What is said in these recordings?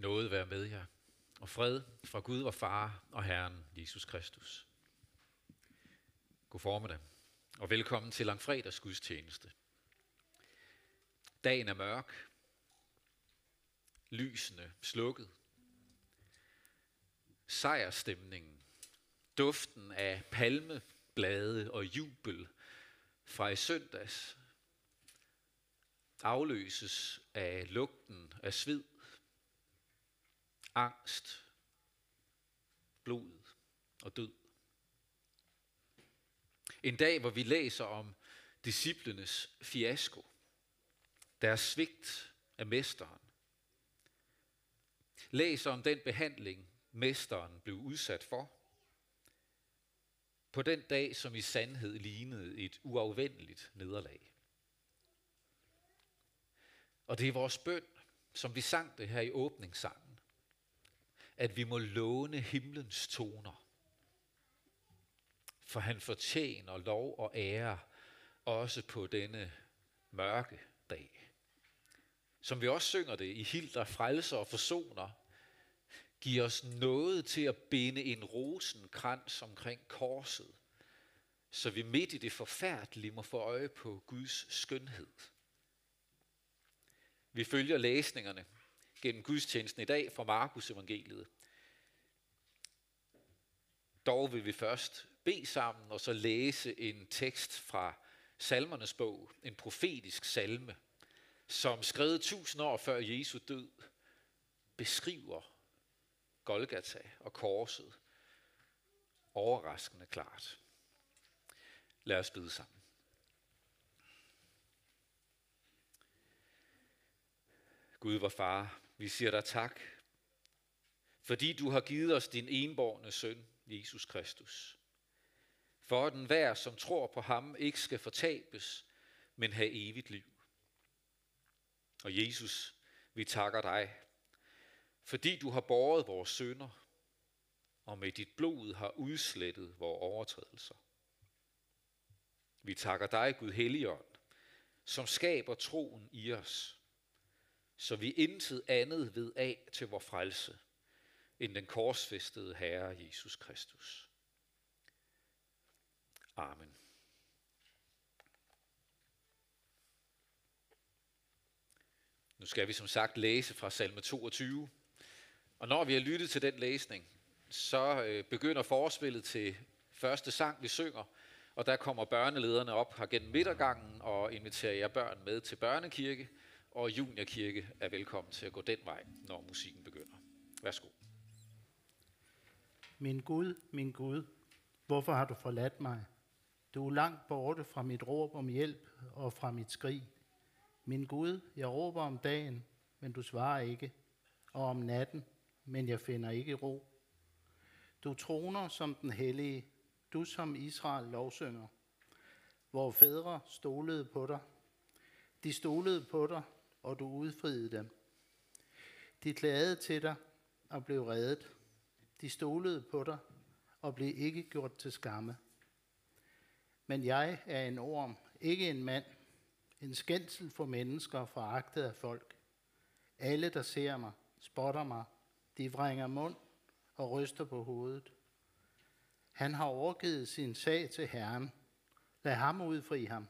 Noget være med jer, og fred fra Gud og Far og Herren Jesus Kristus. God formiddag, og velkommen til langfredags gudstjeneste. Dagen er mørk, lysene slukket, sejrstemningen, duften af palmeblade og jubel fra i søndags afløses af lugten af sved, angst, blod og død. En dag, hvor vi læser om disciplenes fiasko, deres svigt af mesteren. Læser om den behandling, mesteren blev udsat for. På den dag, som i sandhed lignede et uafvendeligt nederlag. Og det er vores bøn, som vi sang det her i åbningssangen, at vi må låne himlens toner. For han fortjener lov og ære også på denne mørke dag. Som vi også synger det i Hilder, frelser og forsoner, giv os noget til at binde en rosenkrans omkring korset, så vi midt i det forfærdelige må få øje på Guds skønhed. Vi følger læsningerne gennem gudstjenesten i dag fra Markus evangeliet. Dog vil vi først bede sammen og så læse en tekst fra Salmernes bog, en profetisk salme, som skrevet tusind år før Jesu død beskriver Golgata og korset overraskende klart. Lad os bede sammen. Gud, vor far, vi siger dig tak, fordi du har givet os din enborne søn, Jesus Kristus. For at enhver, som tror på ham, ikke skal fortabes, men have evigt liv. Og Jesus, vi takker dig, fordi du har båret vores sønder, og med dit blod har udslettet vores overtrædelser. Vi takker dig, Gud Helligånd, som skaber troen i os, så vi intet andet ved af til vor frelse, end den korsfæstede Herre Jesus Kristus. Amen. Nu skal vi som sagt læse fra salme 22. Og når vi har lyttet til den læsning, så øh, begynder forspillet til første sang, vi synger. Og der kommer børnelederne op her gennem midtergangen og inviterer jer børn med til børnekirke. Og juniorkirke er velkommen til at gå den vej, når musikken begynder. Værsgo. Min Gud, min Gud, hvorfor har du forladt mig? Du er langt borte fra mit råb om hjælp og fra mit skrig. Min Gud, jeg råber om dagen, men du svarer ikke, og om natten, men jeg finder ikke ro. Du troner som den hellige, du som Israel lovsynger. Hvor fædre stolede på dig. De stolede på dig, og du udfriede dem. De klagede til dig og blev reddet. De stolede på dig og blev ikke gjort til skamme. Men jeg er en orm, ikke en mand, en skændsel for mennesker foragtet af folk. Alle, der ser mig, spotter mig. De vrænger mund og ryster på hovedet. Han har overgivet sin sag til Herren. Lad ham udfri ham.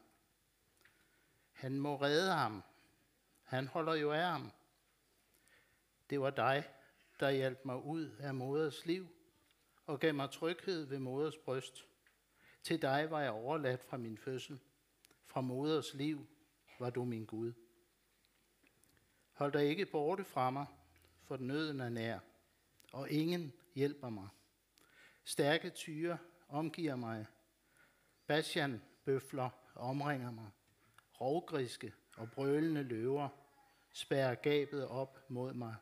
Han må redde ham. Han holder jo af ham. Det var dig, der hjalp mig ud af moders liv og gav mig tryghed ved moders bryst. Til dig var jeg overladt fra min fødsel. Fra moders liv var du min Gud. Hold dig ikke borte fra mig, for nøden er nær, og ingen hjælper mig. Stærke tyre omgiver mig. Basjan bøfler omringer mig. Rovgriske og brølende løver spærrer gabet op mod mig.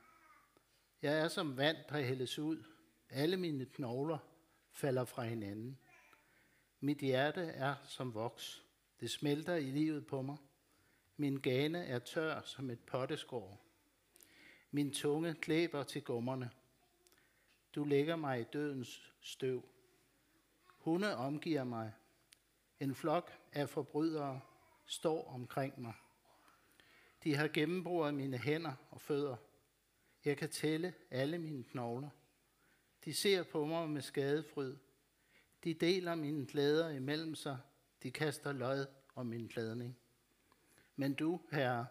Jeg er som vand, der hældes ud. Alle mine knogler falder fra hinanden. Mit hjerte er som voks. Det smelter i livet på mig. Min gane er tør som et potteskår. Min tunge klæber til gummerne. Du lægger mig i dødens støv. Hunde omgiver mig. En flok af forbrydere står omkring mig. De har gennemboret mine hænder og fødder. Jeg kan tælle alle mine knogler. De ser på mig med skadefryd. De deler mine glæder imellem sig. De kaster lod om min klædning. Men du, Herre,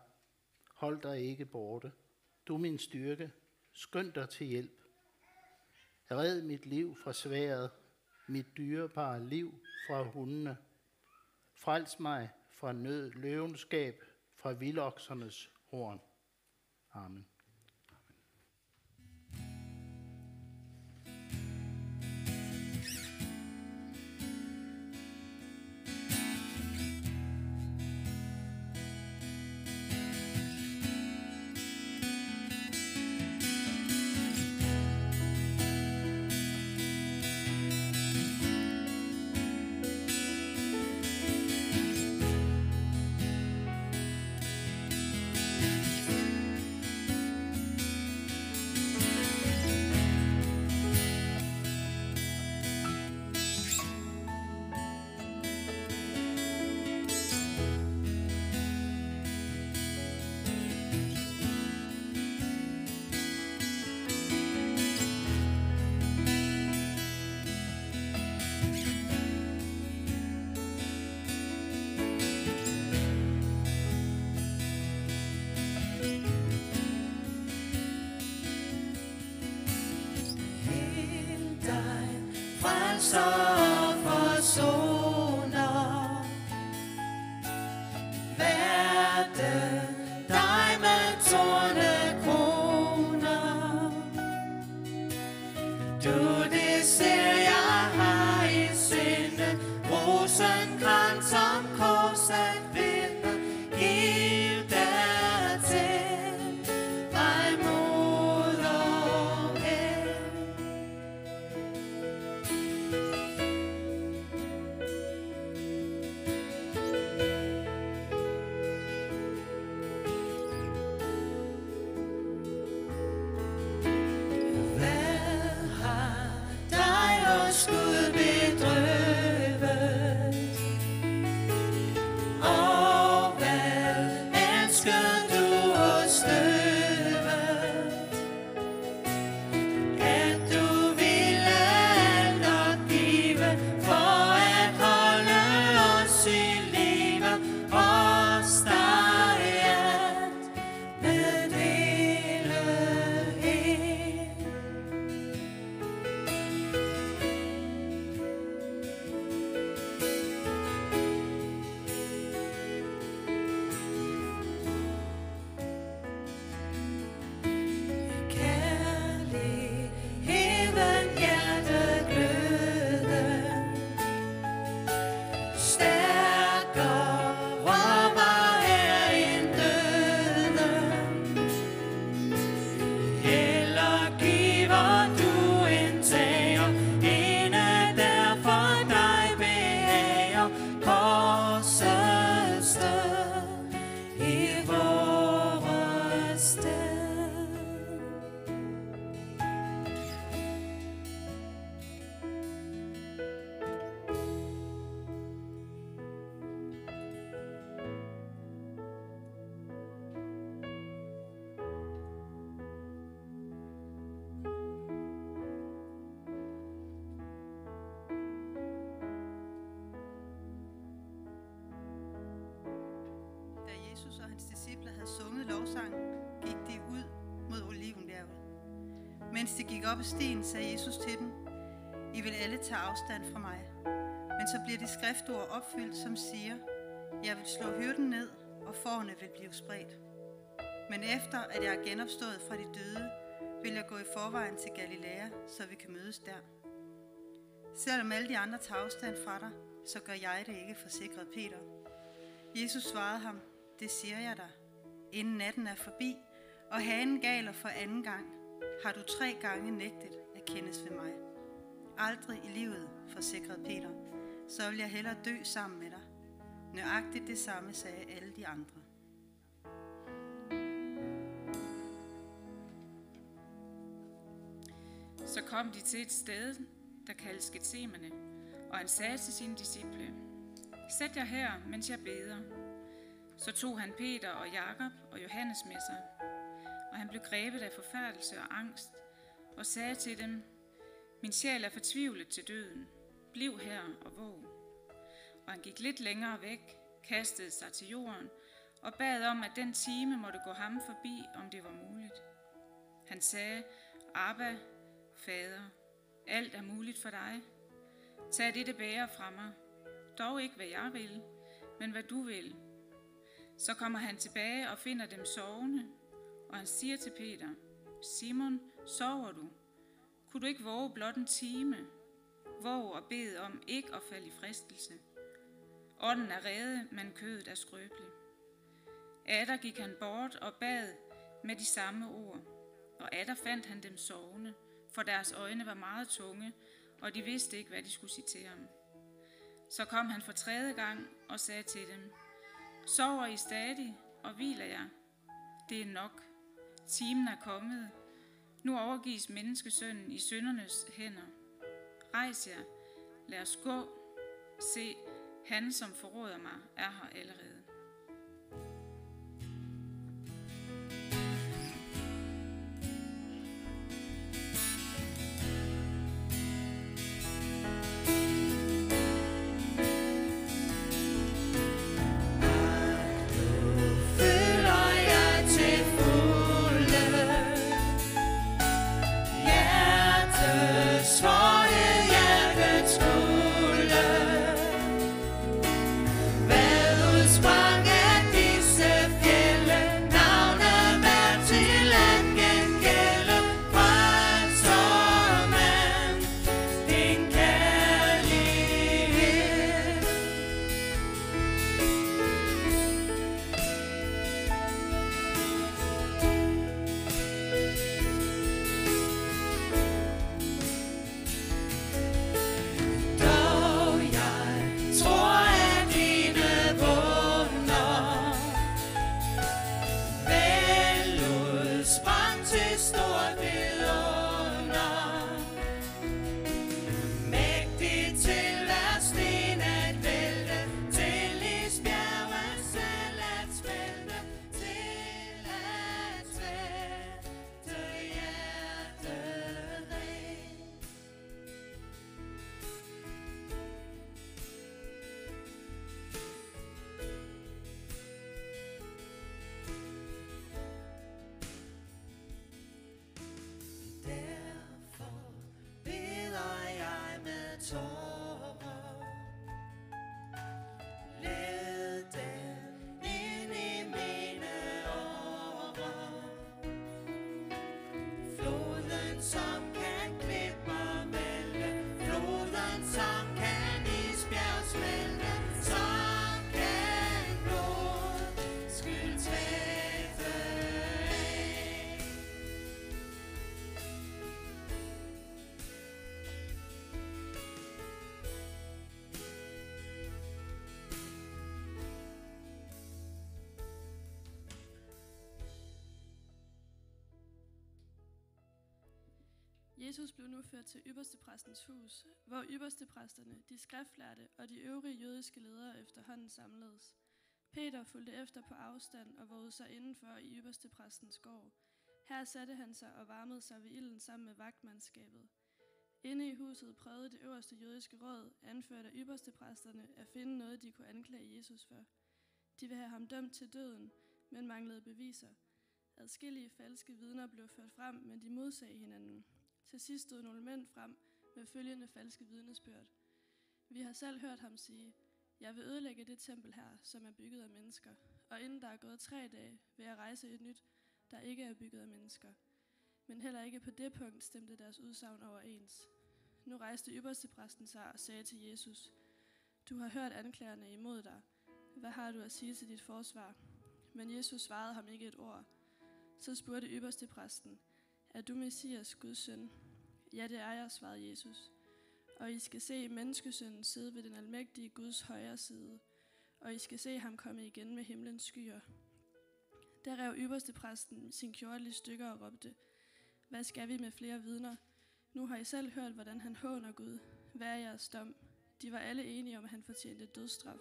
hold dig ikke borte. Du er min styrke. Skynd dig til hjælp. Red mit liv fra sværet, mit dyrebare liv fra hundene. Frels mig fra nød, løvenskab, fra vildoksernes horn. Amen. Gik op ad stien, sagde Jesus til dem, I vil alle tage afstand fra mig. Men så bliver de skriftord opfyldt, som siger, Jeg vil slå hyrden ned, og forne vil blive spredt. Men efter at jeg er genopstået fra de døde, vil jeg gå i forvejen til Galilea, så vi kan mødes der. Selvom alle de andre tager afstand fra dig, så gør jeg det ikke, forsikrede Peter. Jesus svarede ham, det siger jeg dig. Inden natten er forbi, og hanen galer for anden gang, har du tre gange nægtet at kendes ved mig. Aldrig i livet, forsikrede Peter, så vil jeg hellere dø sammen med dig. Nøjagtigt det samme sagde alle de andre. Så kom de til et sted, der kaldes Gethsemane, og han sagde til sine disciple, Sæt jer her, mens jeg beder. Så tog han Peter og Jakob og Johannes med sig og han blev grebet af forfærdelse og angst, og sagde til dem, Min sjæl er fortvivlet til døden. Bliv her og våg. Og han gik lidt længere væk, kastede sig til jorden og bad om, at den time måtte gå ham forbi, om det var muligt. Han sagde, Abba, fader, alt er muligt for dig. Tag dette bære fra mig. Dog ikke, hvad jeg vil, men hvad du vil. Så kommer han tilbage og finder dem sovende, og han siger til Peter, Simon, sover du? Kunne du ikke våge blot en time? Våg og bed om ikke at falde i fristelse. Ånden er rede, men kødet er skrøbeligt. Adder gik han bort og bad med de samme ord, og Adder fandt han dem sovende, for deres øjne var meget tunge, og de vidste ikke, hvad de skulle sige til ham. Så kom han for tredje gang og sagde til dem, Sover I stadig, og hviler jer? Det er nok. Timen er kommet. Nu overgives menneskesønnen i syndernes hænder. Rejs jer. Lad os gå. Se, han som forråder mig, er her allerede. Jeg Jesus blev nu ført til ypperstepræstens hus, hvor ypperstepræsterne, de skriftlærte og de øvrige jødiske ledere efterhånden samledes. Peter fulgte efter på afstand og vågede sig indenfor i ypperstepræstens gård. Her satte han sig og varmede sig ved ilden sammen med vagtmandskabet. Inde i huset prøvede det øverste jødiske råd, anført af ypperstepræsterne, at finde noget, de kunne anklage Jesus for. De ville have ham dømt til døden, men manglede beviser. Adskillige falske vidner blev ført frem, men de modsagde hinanden. Til sidst stod nogle mænd frem med følgende falske vidnesbyrd. Vi har selv hørt ham sige, jeg vil ødelægge det tempel her, som er bygget af mennesker, og inden der er gået tre dage, vil jeg rejse et nyt, der ikke er bygget af mennesker. Men heller ikke på det punkt stemte deres udsagn overens. Nu rejste ypperstepræsten sig og sagde til Jesus, Du har hørt anklagerne imod dig. Hvad har du at sige til dit forsvar? Men Jesus svarede ham ikke et ord. Så spurgte ypperstepræsten, er du Messias, Guds søn? Ja, det er jeg, svarede Jesus. Og I skal se menneskesønnen sidde ved den almægtige Guds højre side, og I skal se ham komme igen med himlens skyer. Der rev ypperste præsten sin kjortel i stykker og råbte, Hvad skal vi med flere vidner? Nu har I selv hørt, hvordan han håner Gud. Hvad er jeres dom? De var alle enige om, at han fortjente dødsstraf.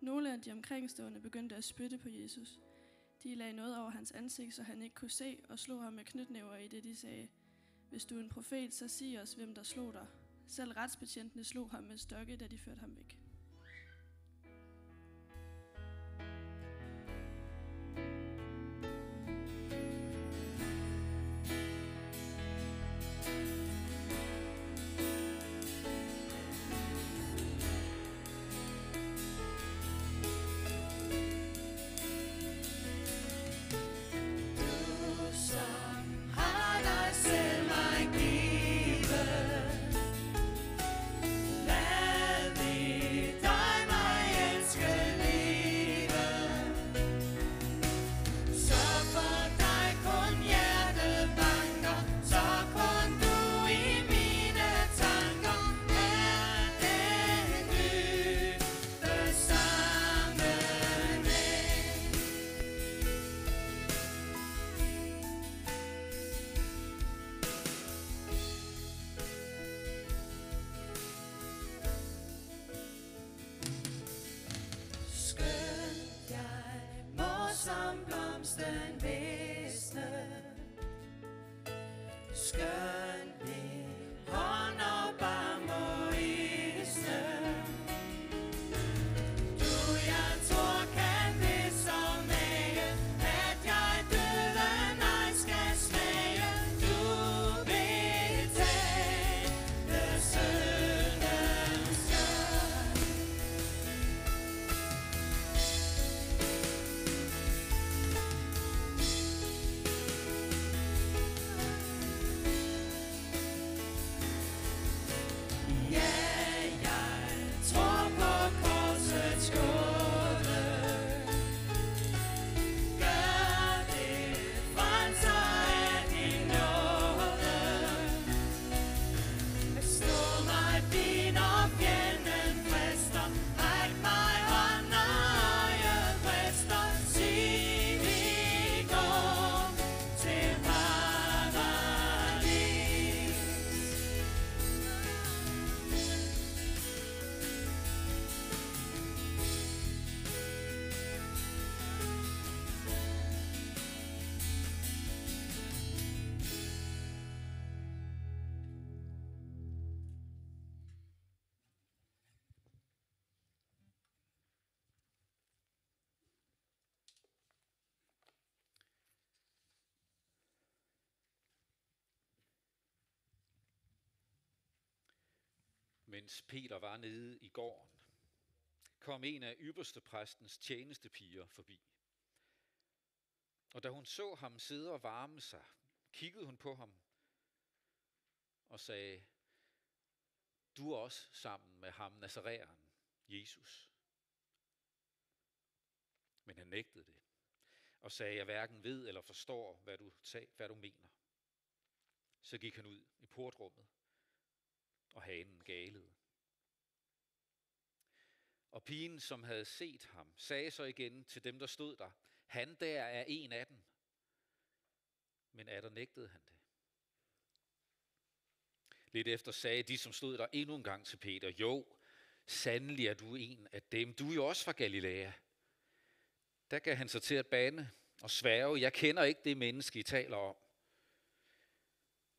Nogle af de omkringstående begyndte at spytte på Jesus. De lagde noget over hans ansigt, så han ikke kunne se, og slog ham med knytnæver i det, de sagde. Hvis du er en profet, så sig os, hvem der slog dig. Selv retsbetjentene slog ham med stokke, da de førte ham væk. Mens Peter var nede i gården, kom en af ypperste præstens tjenestepiger forbi. Og da hun så ham sidde og varme sig, kiggede hun på ham og sagde, du er også sammen med ham, Nazaræeren, Jesus. Men han nægtede det og sagde, jeg hverken ved eller forstår, hvad du, tag, hvad du mener. Så gik han ud i portrummet, og hanen galede. Og pigen, som havde set ham, sagde så igen til dem, der stod der, han der er en af dem. Men er der nægtede han det. Lidt efter sagde de, som stod der endnu en gang til Peter, jo, sandelig er du en af dem. Du er jo også fra Galilea. Der gav han sig til at bande og sværge, jeg kender ikke det menneske, I taler om.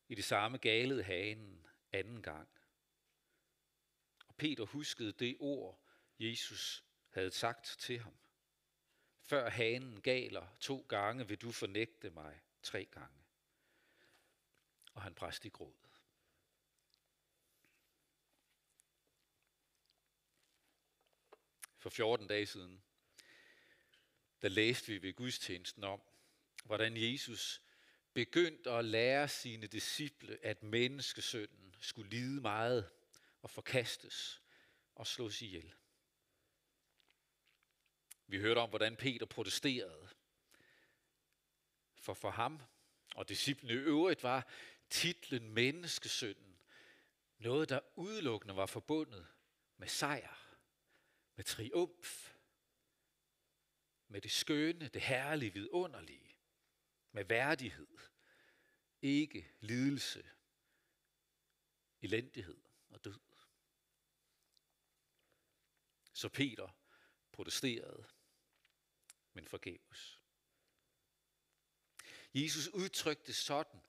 I det samme galede hanen anden gang. Og Peter huskede det ord, Jesus havde sagt til ham. Før hanen galer to gange, vil du fornægte mig tre gange. Og han bræst i gråd. For 14 dage siden, der læste vi ved gudstjenesten om, hvordan Jesus begyndte at lære sine disciple, at menneskesønnen skulle lide meget og forkastes og slås ihjel. Vi hørte om, hvordan Peter protesterede. For for ham og disciplene i øvrigt var titlen menneskesynden noget, der udelukkende var forbundet med sejr, med triumf, med det skønne, det herlige, vidunderlige, med værdighed, ikke lidelse, elendighed og død. Så Peter protesterede, men forgæves. Jesus udtrykte sådan,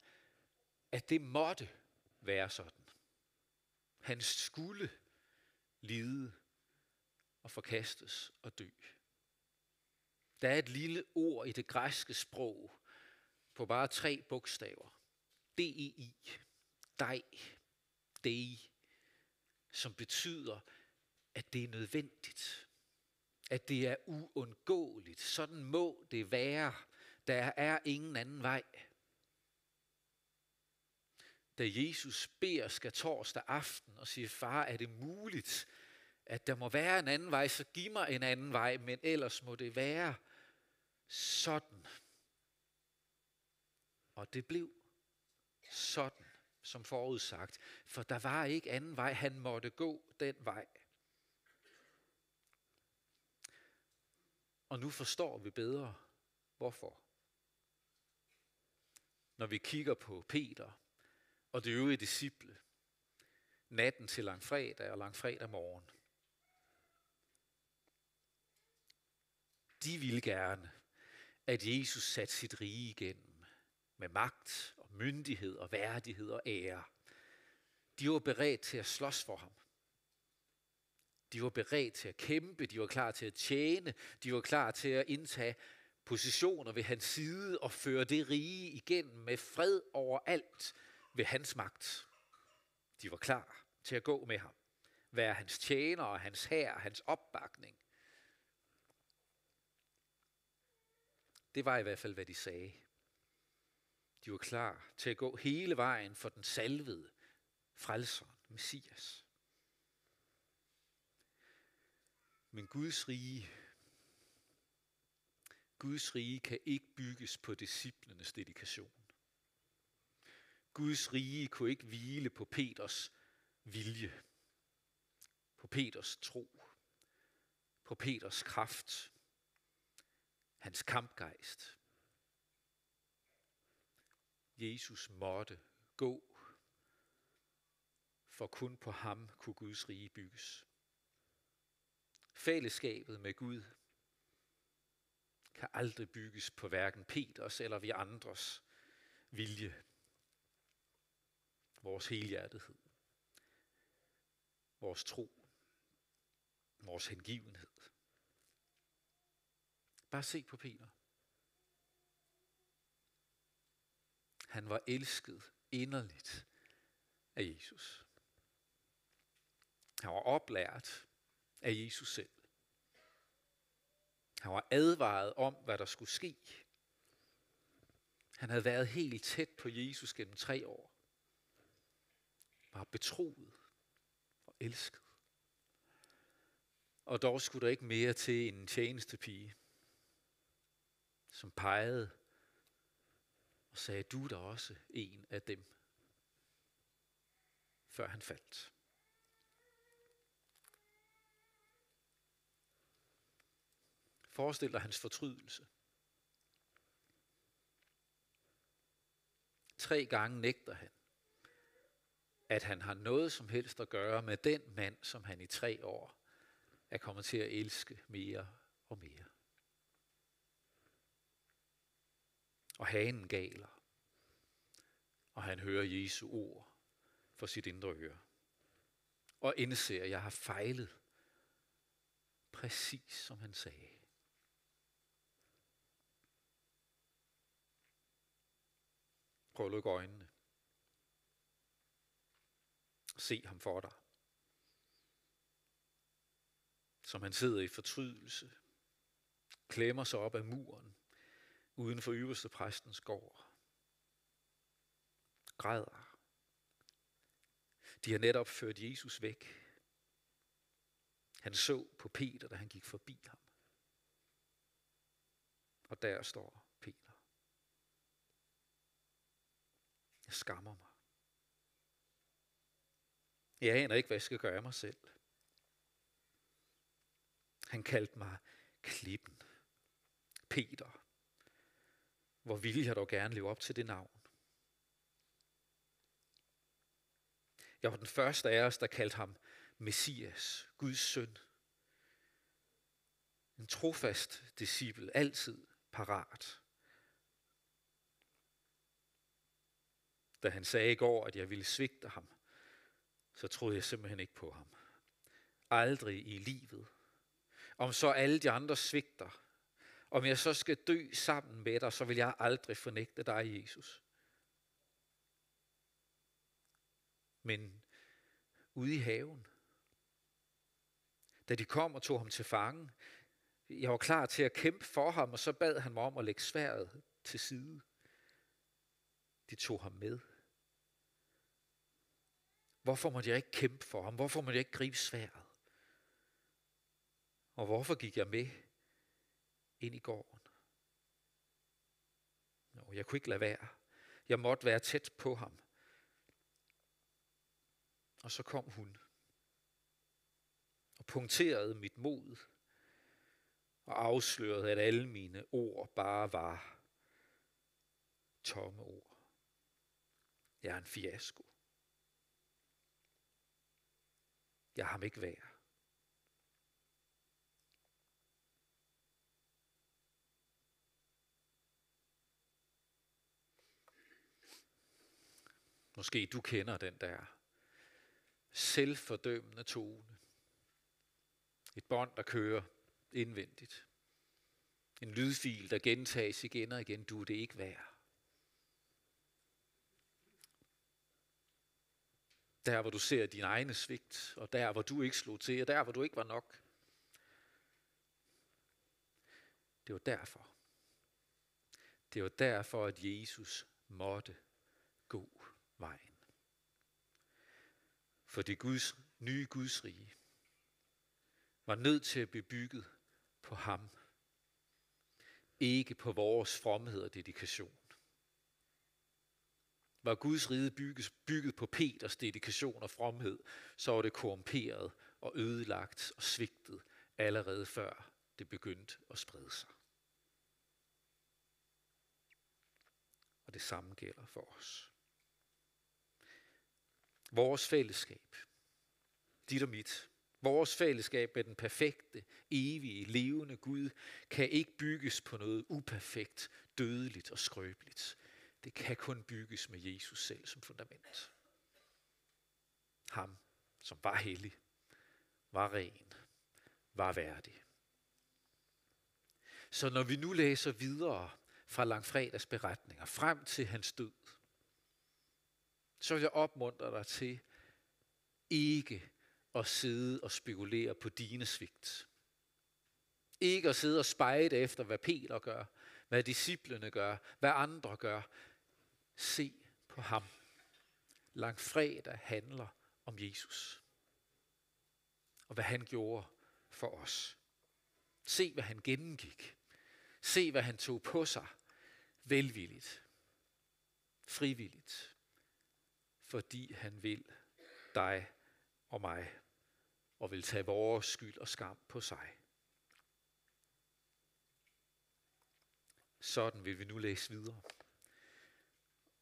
at det måtte være sådan. Han skulle lide og forkastes og dø. Der er et lille ord i det græske sprog på bare tre bogstaver. D-E-I. dig, Dei. Som betyder, at det er nødvendigt. At det er uundgåeligt. Sådan må det være. Der er ingen anden vej. Da Jesus beder skal torsdag aften og siger, far, er det muligt, at der må være en anden vej, så giv mig en anden vej, men ellers må det være sådan. Og det blev sådan, som forudsagt, for der var ikke anden vej, han måtte gå den vej. Og nu forstår vi bedre, hvorfor. Når vi kigger på Peter og de øvrige disciple, natten til langfredag og langfredag morgen. De ville gerne, at Jesus satte sit rige igennem med magt og myndighed og værdighed og ære. De var beredt til at slås for ham. De var beredt til at kæmpe, de var klar til at tjene, de var klar til at indtage positioner ved hans side og føre det rige igennem med fred overalt ved hans magt. De var klar til at gå med ham, være hans tjener og hans hær, hans opbakning. Det var i hvert fald, hvad de sagde. De var klar til at gå hele vejen for den salvede frelseren, Messias. Men Guds rige, Guds rige kan ikke bygges på disciplenes dedikation. Guds rige kunne ikke hvile på Peters vilje, på Peters tro, på Peters kraft, hans kampgejst. Jesus måtte gå, for kun på ham kunne Guds rige bygges. Fællesskabet med Gud kan aldrig bygges på hverken Peters eller vi andres vilje. Vores helhjertethed. Vores tro. Vores hengivenhed. Bare se på Peter. Han var elsket inderligt af Jesus. Han var oplært af Jesus selv. Han var advaret om, hvad der skulle ske. Han havde været helt tæt på Jesus gennem tre år. Var betroet og elsket. Og dog skulle der ikke mere til en tjenestepige, som pegede og sagde, du er da også en af dem, før han faldt. Forestil dig hans fortrydelse. Tre gange nægter han, at han har noget som helst at gøre med den mand, som han i tre år er kommet til at elske mere og mere. Og hanen galer, og han hører Jesu ord for sit indre øre. Og indser, at jeg har fejlet, præcis som han sagde. Prøv at lukke øjnene. Se ham for dig. Som han sidder i fortrydelse, klemmer sig op af muren, uden for øverste præstens gård. Græder. De har netop ført Jesus væk. Han så på Peter, da han gik forbi ham. Og der står Peter. Jeg skammer mig. Jeg aner ikke, hvad jeg skal gøre af mig selv. Han kaldte mig klippen. Peter. Hvor ville jeg dog gerne leve op til det navn. Jeg var den første af os, der kaldte ham Messias, Guds søn. En trofast disciple, altid parat. Da han sagde i går, at jeg ville svigte ham, så troede jeg simpelthen ikke på ham. Aldrig i livet. Om så alle de andre svigter, om jeg så skal dø sammen med dig, så vil jeg aldrig fornægte dig, Jesus. Men ude i haven, da de kom og tog ham til fange, jeg var klar til at kæmpe for ham, og så bad han mig om at lægge sværet til side. De tog ham med. Hvorfor måtte jeg ikke kæmpe for ham? Hvorfor måtte jeg ikke gribe sværet? Og hvorfor gik jeg med ind i gården? Nå, jeg kunne ikke lade være. Jeg måtte være tæt på ham. Og så kom hun og punkterede mit mod og afslørede, at alle mine ord bare var tomme ord. Jeg er en fiasko. Jeg er ham ikke værd. Måske du kender den der selvfordømmende tone. Et bånd, der kører indvendigt. En lydfil, der gentages igen og igen. Du er det ikke værd. Der, hvor du ser din egne svigt, og der, hvor du ikke slog til, og der, hvor du ikke var nok. Det var derfor. Det var derfor, at Jesus måtte gå vejen. For det Guds, nye Guds rige var nødt til at blive bygget på ham. Ikke på vores fromhed og dedikation. Var Guds rige bygget, bygget på Peters dedikation og fromhed, så var det korrumperet og ødelagt og svigtet allerede før det begyndte at sprede sig. Og det samme gælder for os. Vores fællesskab, dit og mit, vores fællesskab med den perfekte, evige, levende Gud, kan ikke bygges på noget uperfekt, dødeligt og skrøbeligt. Det kan kun bygges med Jesus selv som fundament. Ham, som var hellig, var ren, var værdig. Så når vi nu læser videre fra langfredags beretninger frem til hans død, så vil jeg opmuntre dig til ikke at sidde og spekulere på dine svigt. Ikke at sidde og spejde efter, hvad Peter gør, hvad disciplene gør, hvad andre gør. Se på ham. Langfredag handler om Jesus. Og hvad han gjorde for os. Se, hvad han gennemgik. Se, hvad han tog på sig. Velvilligt. Frivilligt. Fordi han vil dig og mig og vil tage vores skyld og skam på sig. Sådan vil vi nu læse videre.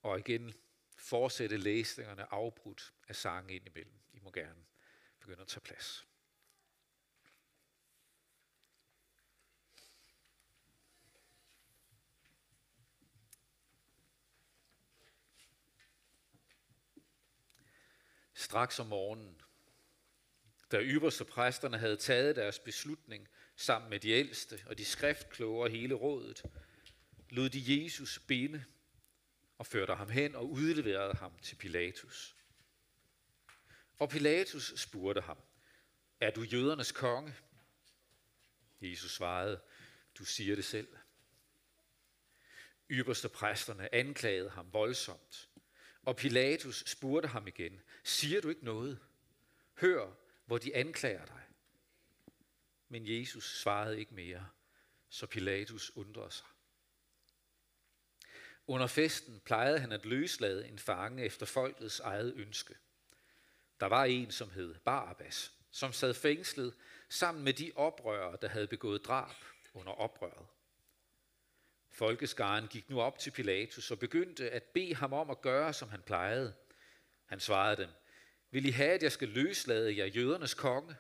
Og igen fortsætte læsningerne afbrudt af sange indimellem. I må gerne begynde at tage plads. Straks om morgenen, da ypperste præsterne havde taget deres beslutning sammen med de ældste og de skriftkloge og hele rådet, lod de Jesus binde og førte ham hen og udleverede ham til Pilatus. Og Pilatus spurgte ham, er du jødernes konge? Jesus svarede, du siger det selv. Ypperste præsterne anklagede ham voldsomt, og Pilatus spurgte ham igen, siger du ikke noget? Hør, hvor de anklager dig. Men Jesus svarede ikke mere, så Pilatus undrede sig. Under festen plejede han at løslade en fange efter folkets eget ønske. Der var en, som hed Barabbas, som sad fængslet sammen med de oprørere, der havde begået drab under oprøret. Folkeskaren gik nu op til Pilatus og begyndte at bede ham om at gøre, som han plejede. Han svarede dem, vil I have, at jeg skal løslade jer jødernes konge?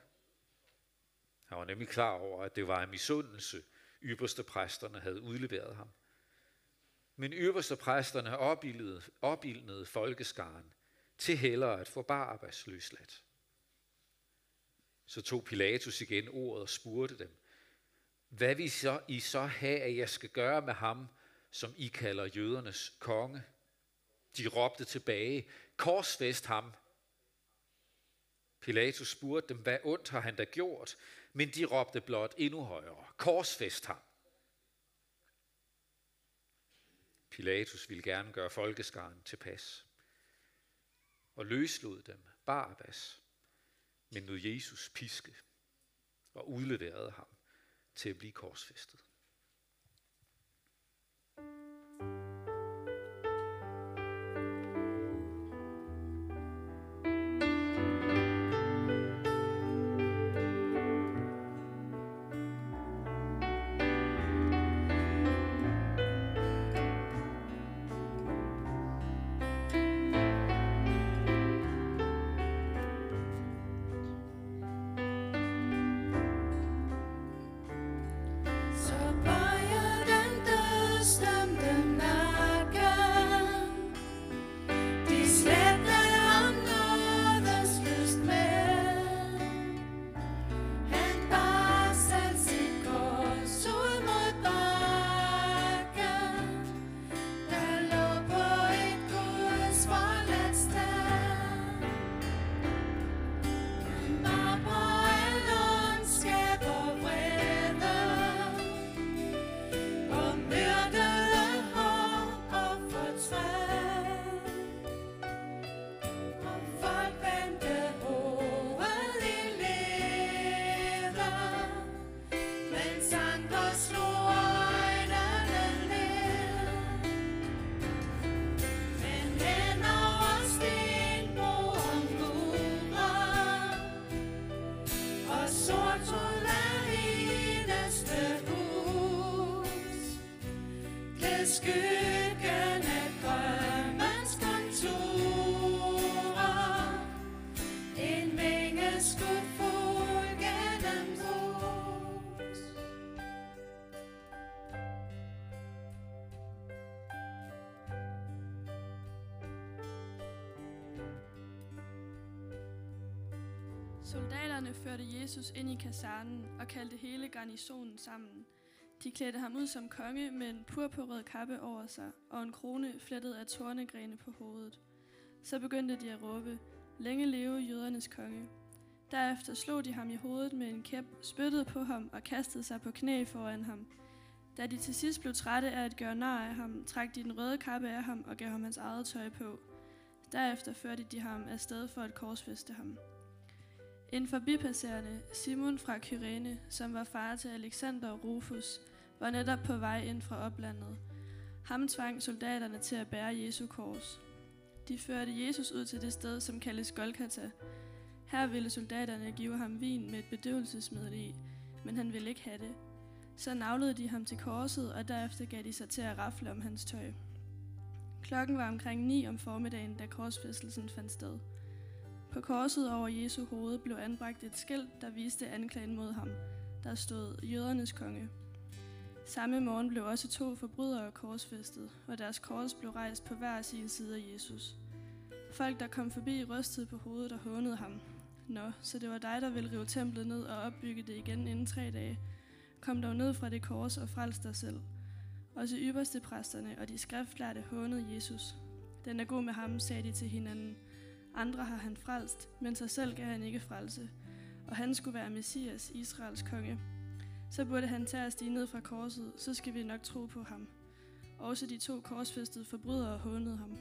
Han var nemlig klar over, at det var en misundelse, ypperste præsterne havde udleveret ham. Men øverste præsterne opildnede, opildnede folkeskaren til hellere at få Barabbas løsladt. Så tog Pilatus igen ordet og spurgte dem, hvad vil så, I så have, at jeg skal gøre med ham, som I kalder jødernes konge? De råbte tilbage, korsfæst ham. Pilatus spurgte dem, hvad ondt har han da gjort? Men de råbte blot endnu højere, korsfæst ham. Pilatus ville gerne gøre folkeskaren tilpas og løslod dem, Barabbas, men lod Jesus piske og udleverede ham til at blive korsfæstet. Soldaterne førte Jesus ind i kasernen og kaldte hele garnisonen sammen. De klædte ham ud som konge med en purpurrød kappe over sig og en krone flettet af tornegrene på hovedet. Så begyndte de at råbe, længe leve jødernes konge. Derefter slog de ham i hovedet med en kæp, spyttede på ham og kastede sig på knæ foran ham. Da de til sidst blev trætte af at gøre nar af ham, trak de den røde kappe af ham og gav ham hans eget tøj på. Derefter førte de ham afsted for at korsfæste ham. En forbipasserende, Simon fra Kyrene, som var far til Alexander og Rufus, var netop på vej ind fra oplandet. Ham tvang soldaterne til at bære Jesu kors. De førte Jesus ud til det sted, som kaldes Golgata. Her ville soldaterne give ham vin med et bedøvelsesmiddel i, men han ville ikke have det. Så navlede de ham til korset, og derefter gav de sig til at rafle om hans tøj. Klokken var omkring 9 om formiddagen, da korsfæstelsen fandt sted. På korset over Jesu hoved blev anbragt et skilt, der viste anklagen mod ham. Der stod jødernes konge. Samme morgen blev også to forbrydere korsfæstet, og deres kors blev rejst på hver sin side af Jesus. Folk, der kom forbi, rystede på hovedet og hånede ham. Nå, så det var dig, der ville rive templet ned og opbygge det igen inden tre dage. Kom dog ned fra det kors og frels dig selv. Også ypperste præsterne og de skriftlærte hånede Jesus. Den er god med ham, sagde de til hinanden. Andre har han frelst, men sig selv gav han ikke frelse. Og han skulle være Messias, Israels konge. Så burde han tage og stige ned fra korset, så skal vi nok tro på ham. Også de to korsfæstede forbrydere hånede ham.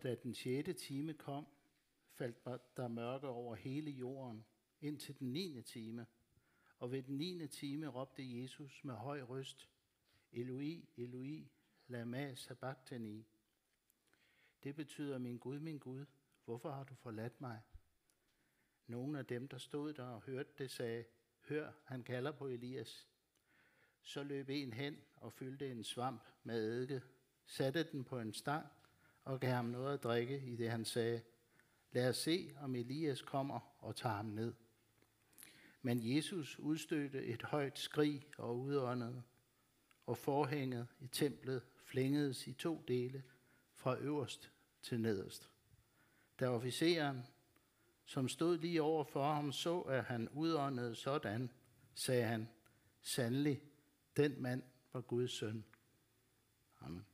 Og da den sjette time kom, faldt der mørke over hele jorden, indtil den niende time. Og ved den niende time råbte Jesus med høj røst, Eloi, Eloi, lama sabachthani. Det betyder, min Gud, min Gud, hvorfor har du forladt mig? Nogle af dem, der stod der og hørte det, sagde, hør, han kalder på Elias. Så løb en hen og fyldte en svamp med eddike, satte den på en stang og gav ham noget at drikke, i det han sagde, lad os se, om Elias kommer og tager ham ned. Men Jesus udstødte et højt skrig og udåndede, og forhænget i templet flængedes i to dele, fra øverst til nederst. Da officeren, som stod lige over for ham, så, at han udåndede sådan, sagde han, sandelig, den mand var Guds søn. Amen.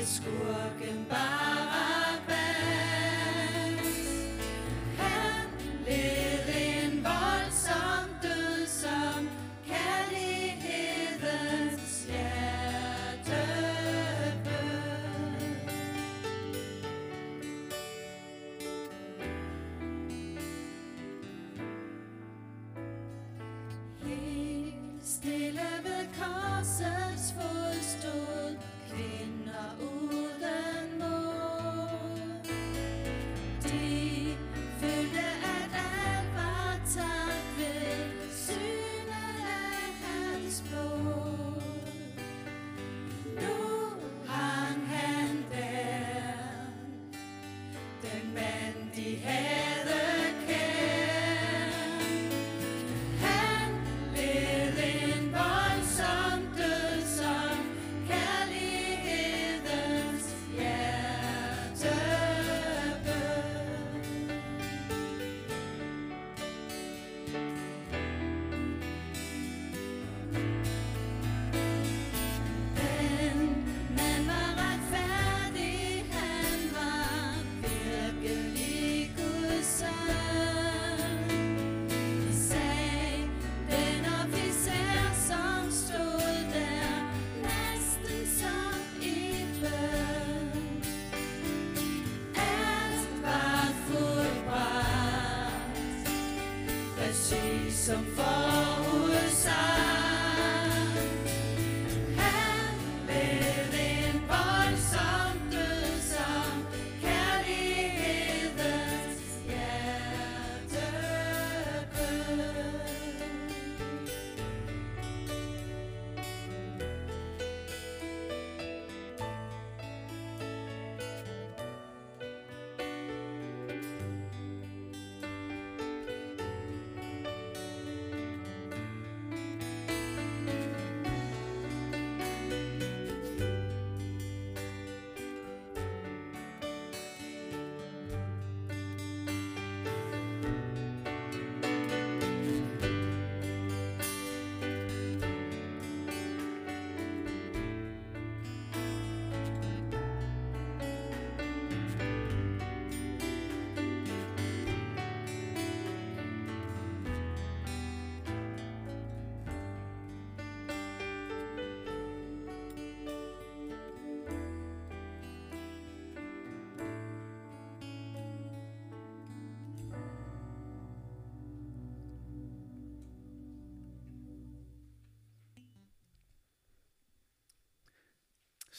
Med skurken Barabbas.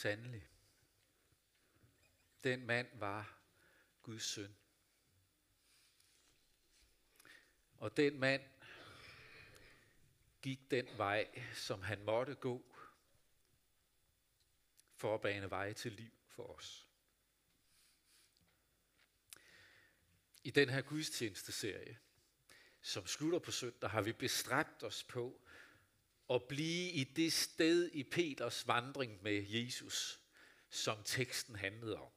Sandelig. Den mand var Guds søn. Og den mand gik den vej, som han måtte gå, for at bane veje til liv for os. I den her gudstjenesteserie, som slutter på søndag, har vi bestræbt os på at blive i det sted i Peters vandring med Jesus, som teksten handlede om.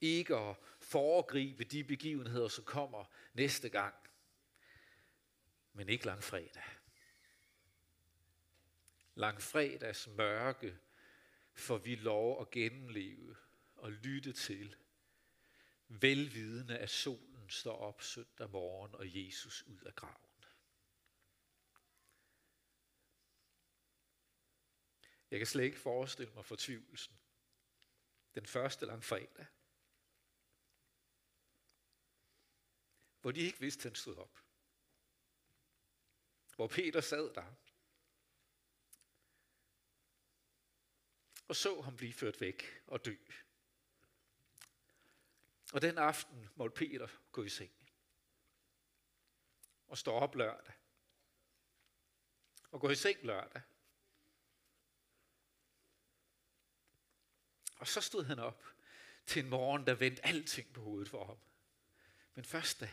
Ikke at foregribe de begivenheder, som kommer næste gang, men ikke langfredag. Langfredags mørke får vi lov at gennemleve og lytte til, velvidende at solen står op søndag morgen og Jesus ud af graven. Jeg kan slet ikke forestille mig fortvivlelsen. Den første langfredag. Hvor de ikke vidste, at han stod op. Hvor Peter sad der. Og så ham blive ført væk og dø. Og den aften måtte Peter gå i seng. Og stå op lørdag. Og gå i seng lørdag. Og så stod han op til en morgen, der vendte alting på hovedet for ham. Men først da,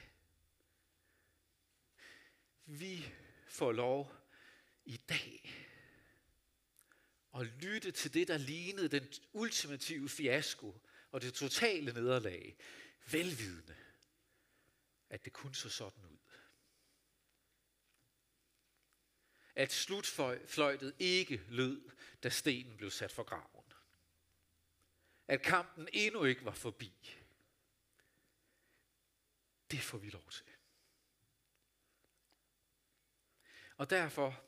vi får lov i dag at lytte til det, der lignede den ultimative fiasko og det totale nederlag, velvidende, at det kun så sådan ud. At slutfløjtet ikke lød, da stenen blev sat for graven. At kampen endnu ikke var forbi. Det får vi lov til. Og derfor,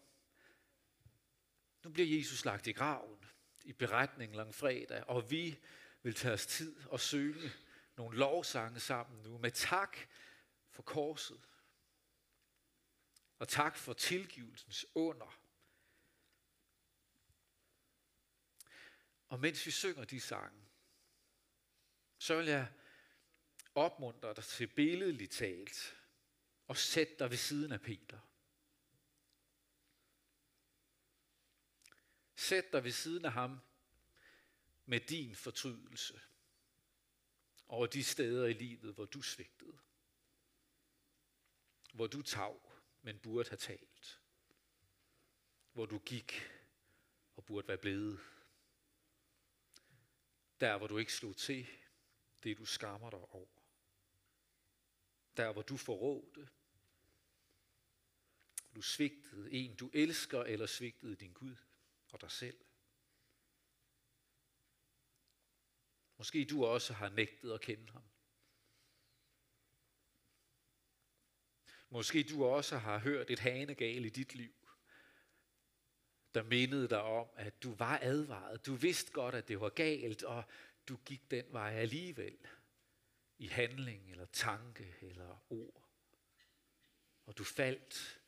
nu bliver Jesus lagt i graven i beretningen lang fredag, og vi vil tage os tid og synge nogle lovsange sammen nu med tak for korset. Og tak for tilgivelsens under. Og mens vi synger de sange, så vil jeg opmuntre dig til billedligt talt og sætte dig ved siden af Peter. Sæt dig ved siden af ham med din fortrydelse over de steder i livet, hvor du svigtede. Hvor du tav, men burde have talt. Hvor du gik og burde være blevet. Der, hvor du ikke slog til, det du skammer dig over. Der, hvor du forrådte. Du svigtede en, du elsker, eller svigtede din Gud og dig selv. Måske du også har nægtet at kende ham. Måske du også har hørt et hanegal i dit liv, der mindede dig om, at du var advaret. Du vidste godt, at det var galt, og du gik den vej alligevel. I handling, eller tanke, eller ord. Og du faldt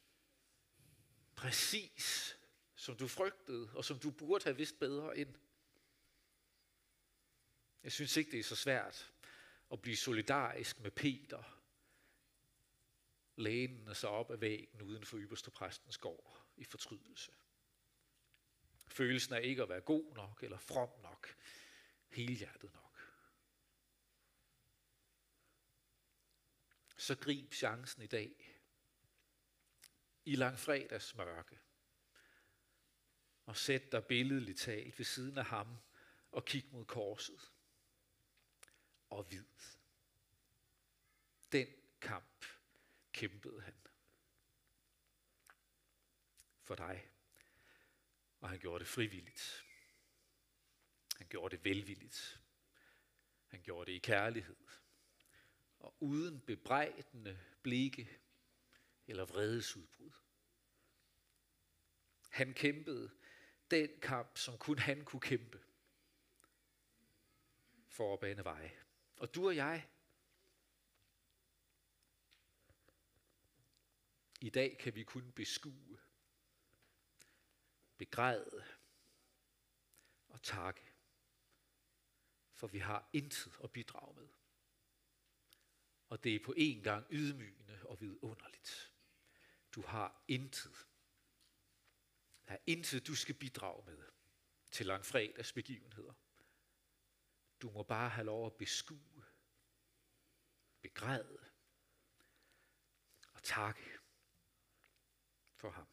præcis, som du frygtede, og som du burde have vidst bedre end. Jeg synes ikke, det er så svært at blive solidarisk med Peter, lænende sig op ad væggen uden for ypperste præstens gård i fortrydelse. Følelsen af ikke at være god nok eller from nok, helhjertet nok. Så grib chancen i dag i langfredags mørke og sæt dig billedligt talt ved siden af ham og kig mod korset og vid. Den kamp kæmpede han for dig. Og han gjorde det frivilligt. Han gjorde det velvilligt. Han gjorde det i kærlighed. Og uden bebrejdende blikke eller vredesudbrud. Han kæmpede den kamp, som kun han kunne kæmpe for at bane veje. Og du og jeg, i dag kan vi kun beskue, begræde og takke, for vi har intet at bidrage med. Og det er på en gang ydmygende og vidunderligt. Du har intet. Der er intet, du skal bidrage med til langfredags begivenheder. Du må bare have lov at beskue, begræde takke for ham.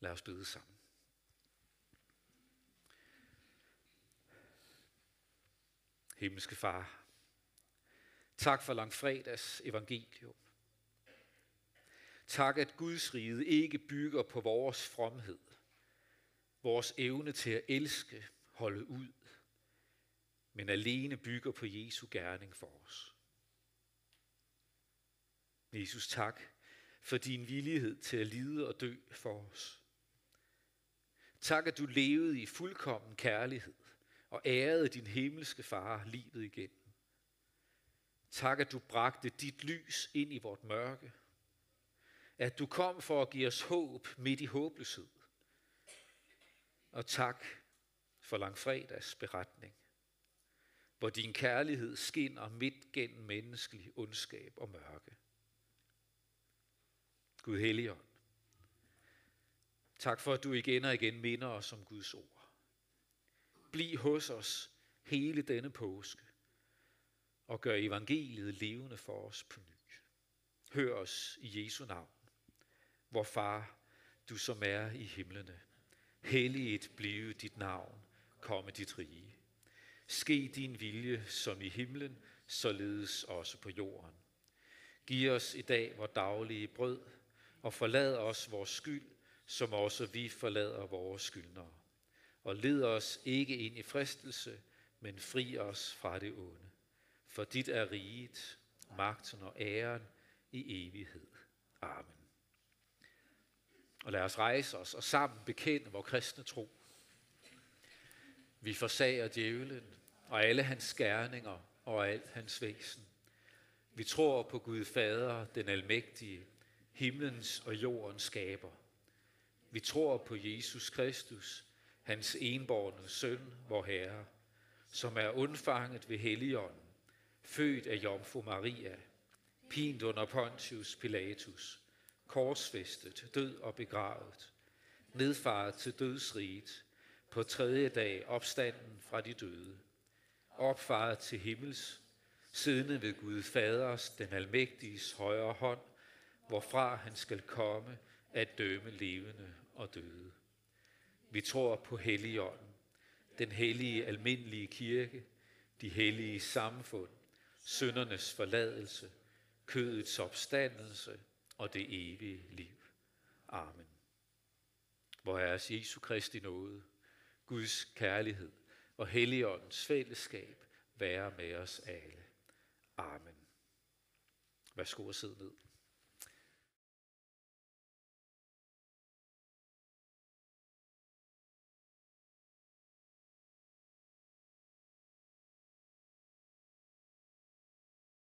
Lad os bede sammen. Himmelske Far, tak for langfredags evangelium. Tak, at Guds rige ikke bygger på vores fromhed, vores evne til at elske, holde ud, men alene bygger på Jesu gerning for os. Jesus, tak for din villighed til at lide og dø for os. Tak, at du levede i fuldkommen kærlighed og ærede din himmelske far livet igennem. Tak, at du bragte dit lys ind i vort mørke. At du kom for at give os håb midt i håbløshed. Og tak for langfredags beretning, hvor din kærlighed skinner midt gennem menneskelig ondskab og mørke. Gud Helligånd, tak for, at du igen og igen minder os om Guds ord. Bliv hos os hele denne påske og gør evangeliet levende for os på ny. Hør os i Jesu navn, hvor far, du som er i himlene. Helliget blive dit navn, komme dit rige. Ske din vilje som i himlen, således også på jorden. Giv os i dag vores daglige brød, og forlad os vores skyld, som også vi forlader vores skyldnere. Og led os ikke ind i fristelse, men fri os fra det onde. For dit er riget, magten og æren i evighed. Amen. Og lad os rejse os og sammen bekende vores kristne tro. Vi forsager djævelen og alle hans gerninger og alt hans væsen. Vi tror på Gud Fader, den almægtige, himlens og jordens skaber. Vi tror på Jesus Kristus, hans enborne søn, vor Herre, som er undfanget ved Helligånden, født af Jomfru Maria, pint under Pontius Pilatus, korsfæstet, død og begravet, nedfaret til dødsriget, på tredje dag opstanden fra de døde, opfaret til himmels, siddende ved Gud Faders, den almægtiges højre hånd, hvorfra han skal komme at dømme levende og døde. Vi tror på Helligånden, den hellige almindelige kirke, de hellige samfund, syndernes forladelse, kødets opstandelse og det evige liv. Amen. Hvor er Jesu Kristi nåde, Guds kærlighed og Helligåndens fællesskab være med os alle. Amen. Værsgo at sidde ned.